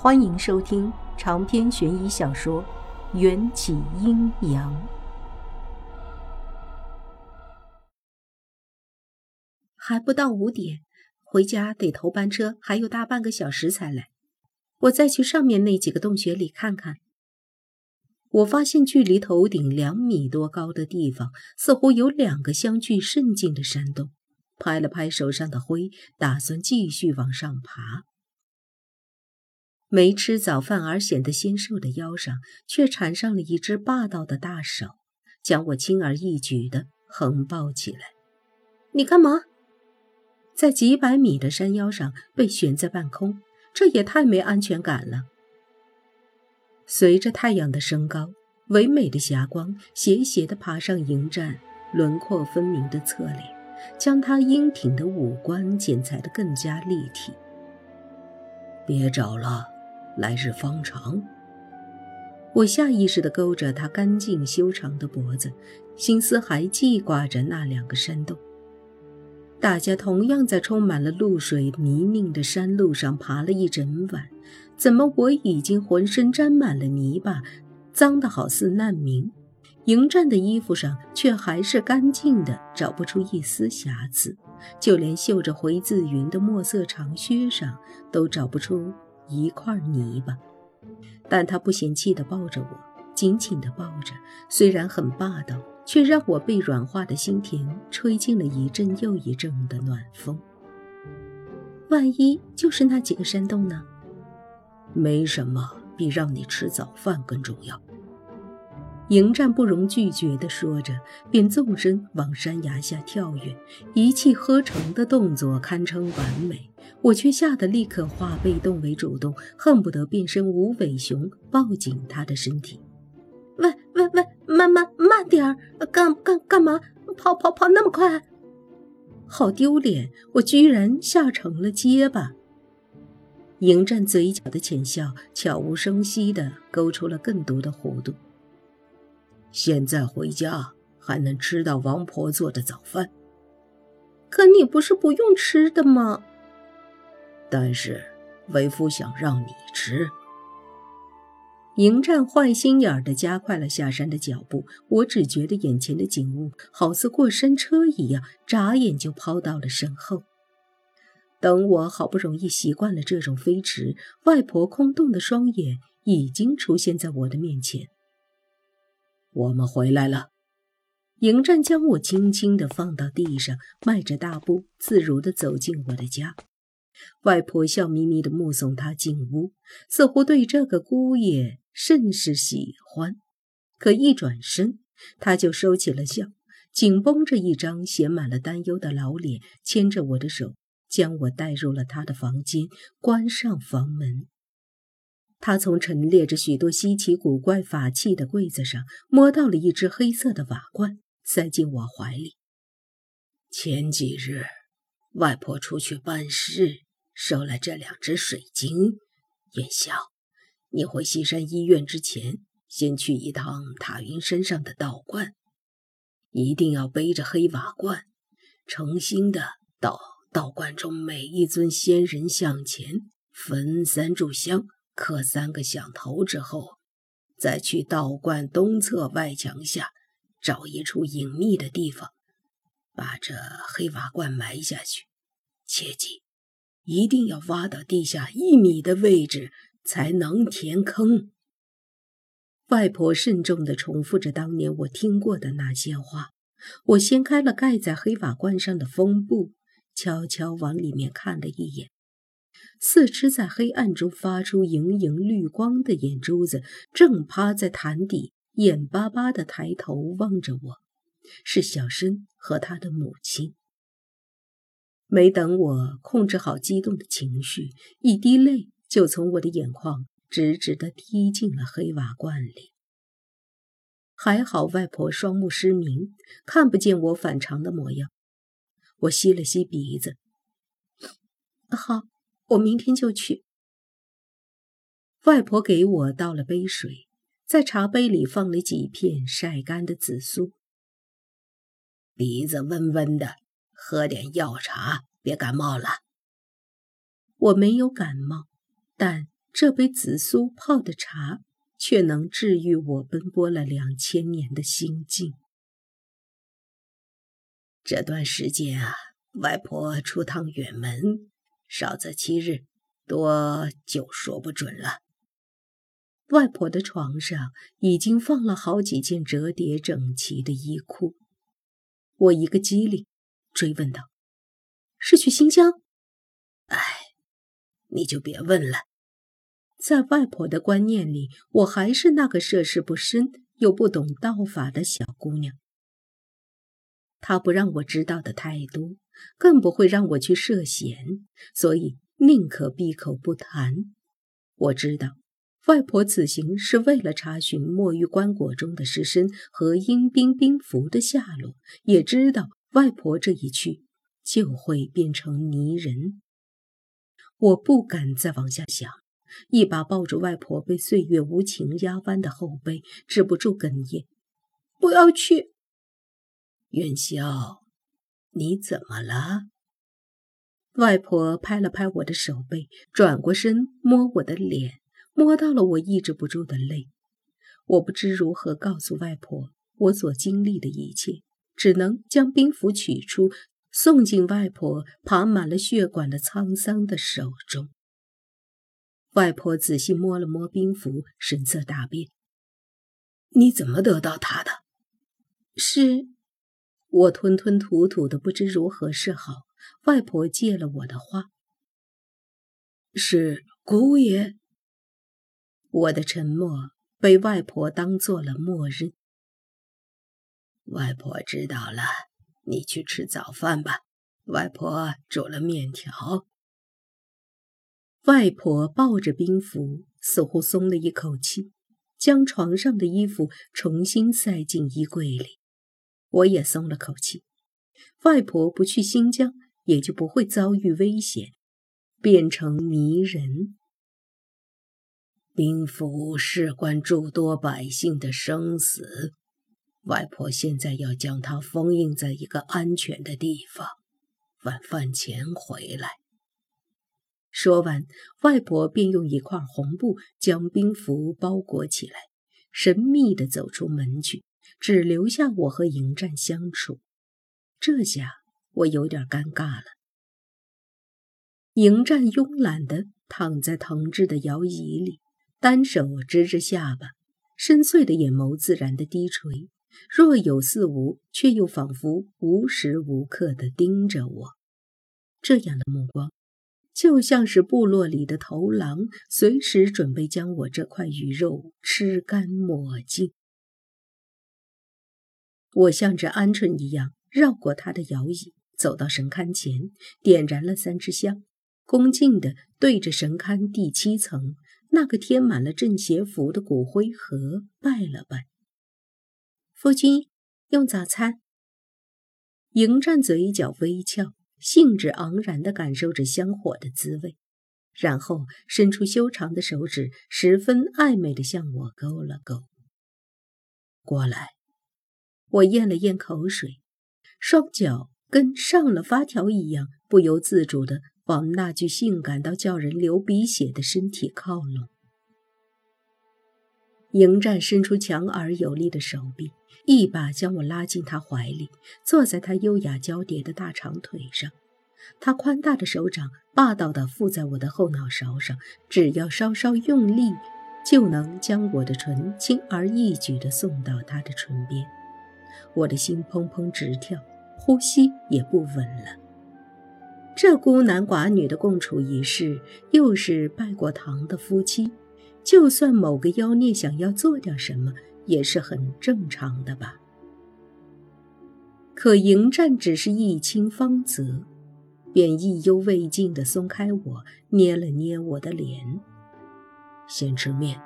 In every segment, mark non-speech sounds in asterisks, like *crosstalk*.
欢迎收听长篇悬疑小说《缘起阴阳》。还不到五点，回家得头班车，还有大半个小时才来。我再去上面那几个洞穴里看看。我发现距离头顶两米多高的地方，似乎有两个相距甚近的山洞。拍了拍手上的灰，打算继续往上爬。没吃早饭而显得纤瘦的腰上，却缠上了一只霸道的大手，将我轻而易举地横抱起来。你干嘛？在几百米的山腰上被悬在半空，这也太没安全感了。随着太阳的升高，唯美的霞光斜斜地爬上迎战轮廓分明的侧脸，将他英挺的五官剪裁得更加立体。别找了。来日方长。我下意识地勾着他干净修长的脖子，心思还记挂着那两个山洞。大家同样在充满了露水泥泞的山路上爬了一整晚，怎么我已经浑身沾满了泥巴，脏得好似难民？迎战的衣服上却还是干净的，找不出一丝瑕疵，就连绣着回字云的墨色长靴上都找不出。一块泥巴，但他不嫌弃地抱着我，紧紧地抱着。虽然很霸道，却让我被软化的心田吹进了一阵又一阵的暖风。万一就是那几个山洞呢？没什么，比让你吃早饭更重要。迎战不容拒绝地说着，便纵身往山崖下跳跃，一气呵成的动作堪称完美。我却吓得立刻化被动为主动，恨不得变身无尾熊抱紧他的身体。喂喂喂，慢慢慢点儿，干干干嘛？跑跑跑那么快，好丢脸！我居然吓成了结巴。迎战嘴角的浅笑，悄无声息地勾出了更多的弧度。现在回家还能吃到王婆做的早饭。可你不是不用吃的吗？但是为夫想让你吃。迎战坏心眼儿的加快了下山的脚步，我只觉得眼前的景物好似过山车一样，眨眼就抛到了身后。等我好不容易习惯了这种飞驰，外婆空洞的双眼已经出现在我的面前。我们回来了。迎战将我轻轻地放到地上，迈着大步，自如地走进我的家。外婆笑眯眯地目送他进屋，似乎对这个姑爷甚是喜欢。可一转身，他就收起了笑，紧绷着一张写满了担忧的老脸，牵着我的手，将我带入了他的房间，关上房门。他从陈列着许多稀奇古怪法器的柜子上摸到了一只黑色的瓦罐，塞进我怀里。前几日，外婆出去办事。收了这两只水晶，元宵，你回西山医院之前，先去一趟塔云山上的道观，一定要背着黑瓦罐，诚心的到道观中每一尊仙人像前焚三炷香，磕三个响头之后，再去道观东侧外墙下找一处隐秘的地方，把这黑瓦罐埋下去，切记。一定要挖到地下一米的位置才能填坑。外婆慎重地重复着当年我听过的那些话。我掀开了盖在黑瓦罐上的封布，悄悄往里面看了一眼。四只在黑暗中发出莹莹绿光的眼珠子，正趴在潭底，眼巴巴地抬头望着我。是小申和他的母亲。没等我控制好激动的情绪，一滴泪就从我的眼眶直直地滴进了黑瓦罐里。还好外婆双目失明，看不见我反常的模样。我吸了吸鼻子，好，我明天就去。外婆给我倒了杯水，在茶杯里放了几片晒干的紫苏。鼻子温温的。喝点药茶，别感冒了。我没有感冒，但这杯紫苏泡的茶，却能治愈我奔波了两千年的心境。这段时间啊，外婆出趟远门，少则七日，多就说不准了。外婆的床上已经放了好几件折叠整齐的衣裤，我一个机灵，追问道：“是去新疆？”哎，你就别问了。在外婆的观念里，我还是那个涉世不深又不懂道法的小姑娘。她不让我知道的太多，更不会让我去涉险，所以宁可闭口不谈。我知道。外婆此行是为了查询墨玉棺椁中的尸身和阴兵兵符的下落，也知道外婆这一去就会变成泥人。我不敢再往下想，一把抱住外婆被岁月无情压弯的后背，止不住哽咽：“不要去！”元宵，你怎么了？外婆拍了拍我的手背，转过身摸我的脸。摸到了我抑制不住的泪，我不知如何告诉外婆我所经历的一切，只能将兵符取出，送进外婆爬满了血管的沧桑的手中。外婆仔细摸了摸兵符，神色大变：“你怎么得到它的？”是，我吞吞吐吐的，不知如何是好。外婆借了我的话：“是姑爷。”我的沉默被外婆当做了默认。外婆知道了，你去吃早饭吧。外婆煮了面条。外婆抱着冰符，似乎松了一口气，将床上的衣服重新塞进衣柜里。我也松了口气。外婆不去新疆，也就不会遭遇危险，变成泥人。兵符事关诸多百姓的生死，外婆现在要将它封印在一个安全的地方，晚饭前回来。说完，外婆便用一块红布将兵符包裹起来，神秘地走出门去，只留下我和迎战相处。这下我有点尴尬了。迎战慵懒的躺在藤制的摇椅里。单手支着下巴，深邃的眼眸自然的低垂，若有似无，却又仿佛无时无刻的盯着我。这样的目光，就像是部落里的头狼，随时准备将我这块鱼肉吃干抹净。我像只鹌鹑一样绕过他的摇椅，走到神龛前，点燃了三支香，恭敬地对着神龛第七层。那个贴满了镇邪符的骨灰盒，拜了拜。夫君用早餐。迎战嘴角微翘，兴致盎然地感受着香火的滋味，然后伸出修长的手指，十分暧昧地向我勾了勾。过来。我咽了咽口水，双脚跟上了发条一样，不由自主地。往那具性感到叫人流鼻血的身体靠拢。迎战伸出强而有力的手臂，一把将我拉进他怀里，坐在他优雅交叠的大长腿上。他宽大的手掌霸道地附在我的后脑勺上，只要稍稍用力，就能将我的唇轻而易举地送到他的唇边。我的心砰砰直跳，呼吸也不稳了。这孤男寡女的共处一室，又是拜过堂的夫妻，就算某个妖孽想要做点什么，也是很正常的吧？可迎战只是一清方泽，便意犹未尽地松开我，捏了捏我的脸，先吃面。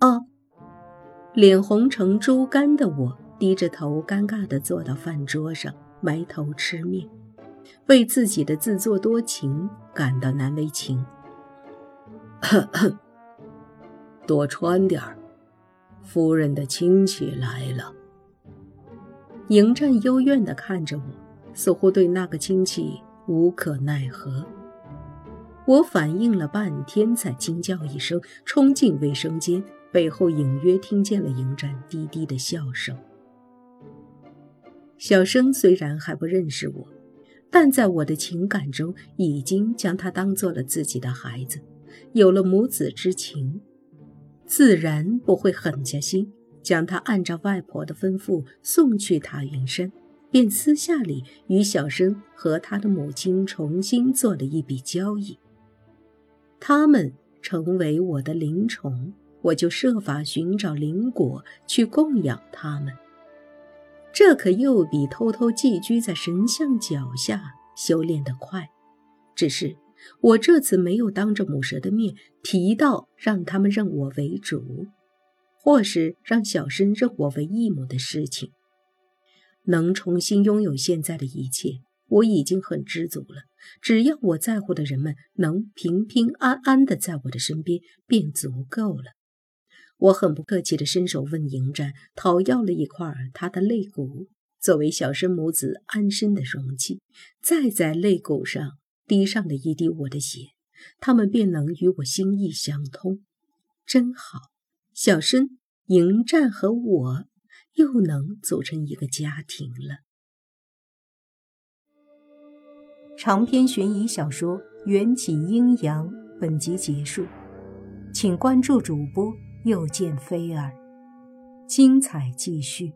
哦，脸红成猪肝的我低着头，尴尬地坐到饭桌上，埋头吃面。为自己的自作多情感到难为情。咳 *coughs* 咳多穿点儿，夫人的亲戚来了。迎战幽怨地看着我，似乎对那个亲戚无可奈何。我反应了半天，才惊叫一声，冲进卫生间，背后隐约听见了迎战低低的笑声。小生虽然还不认识我，但在我的情感中，已经将他当做了自己的孩子，有了母子之情，自然不会狠下心将他按照外婆的吩咐送去塔云山，便私下里与小生和他的母亲重新做了一笔交易。他们成为我的灵宠，我就设法寻找灵果去供养他们。这可又比偷偷寄居在神像脚下修炼得快。只是我这次没有当着母蛇的面提到让他们认我为主，或是让小生认我为义母的事情。能重新拥有现在的一切，我已经很知足了。只要我在乎的人们能平平安安的在我的身边，便足够了。我很不客气地伸手问迎战，讨要了一块他的肋骨，作为小生母子安身的容器。再在肋骨上滴上了一滴我的血，他们便能与我心意相通。真好，小生、迎战和我又能组成一个家庭了。长篇悬疑小说《缘起阴阳》本集结束，请关注主播。又见菲儿，精彩继续。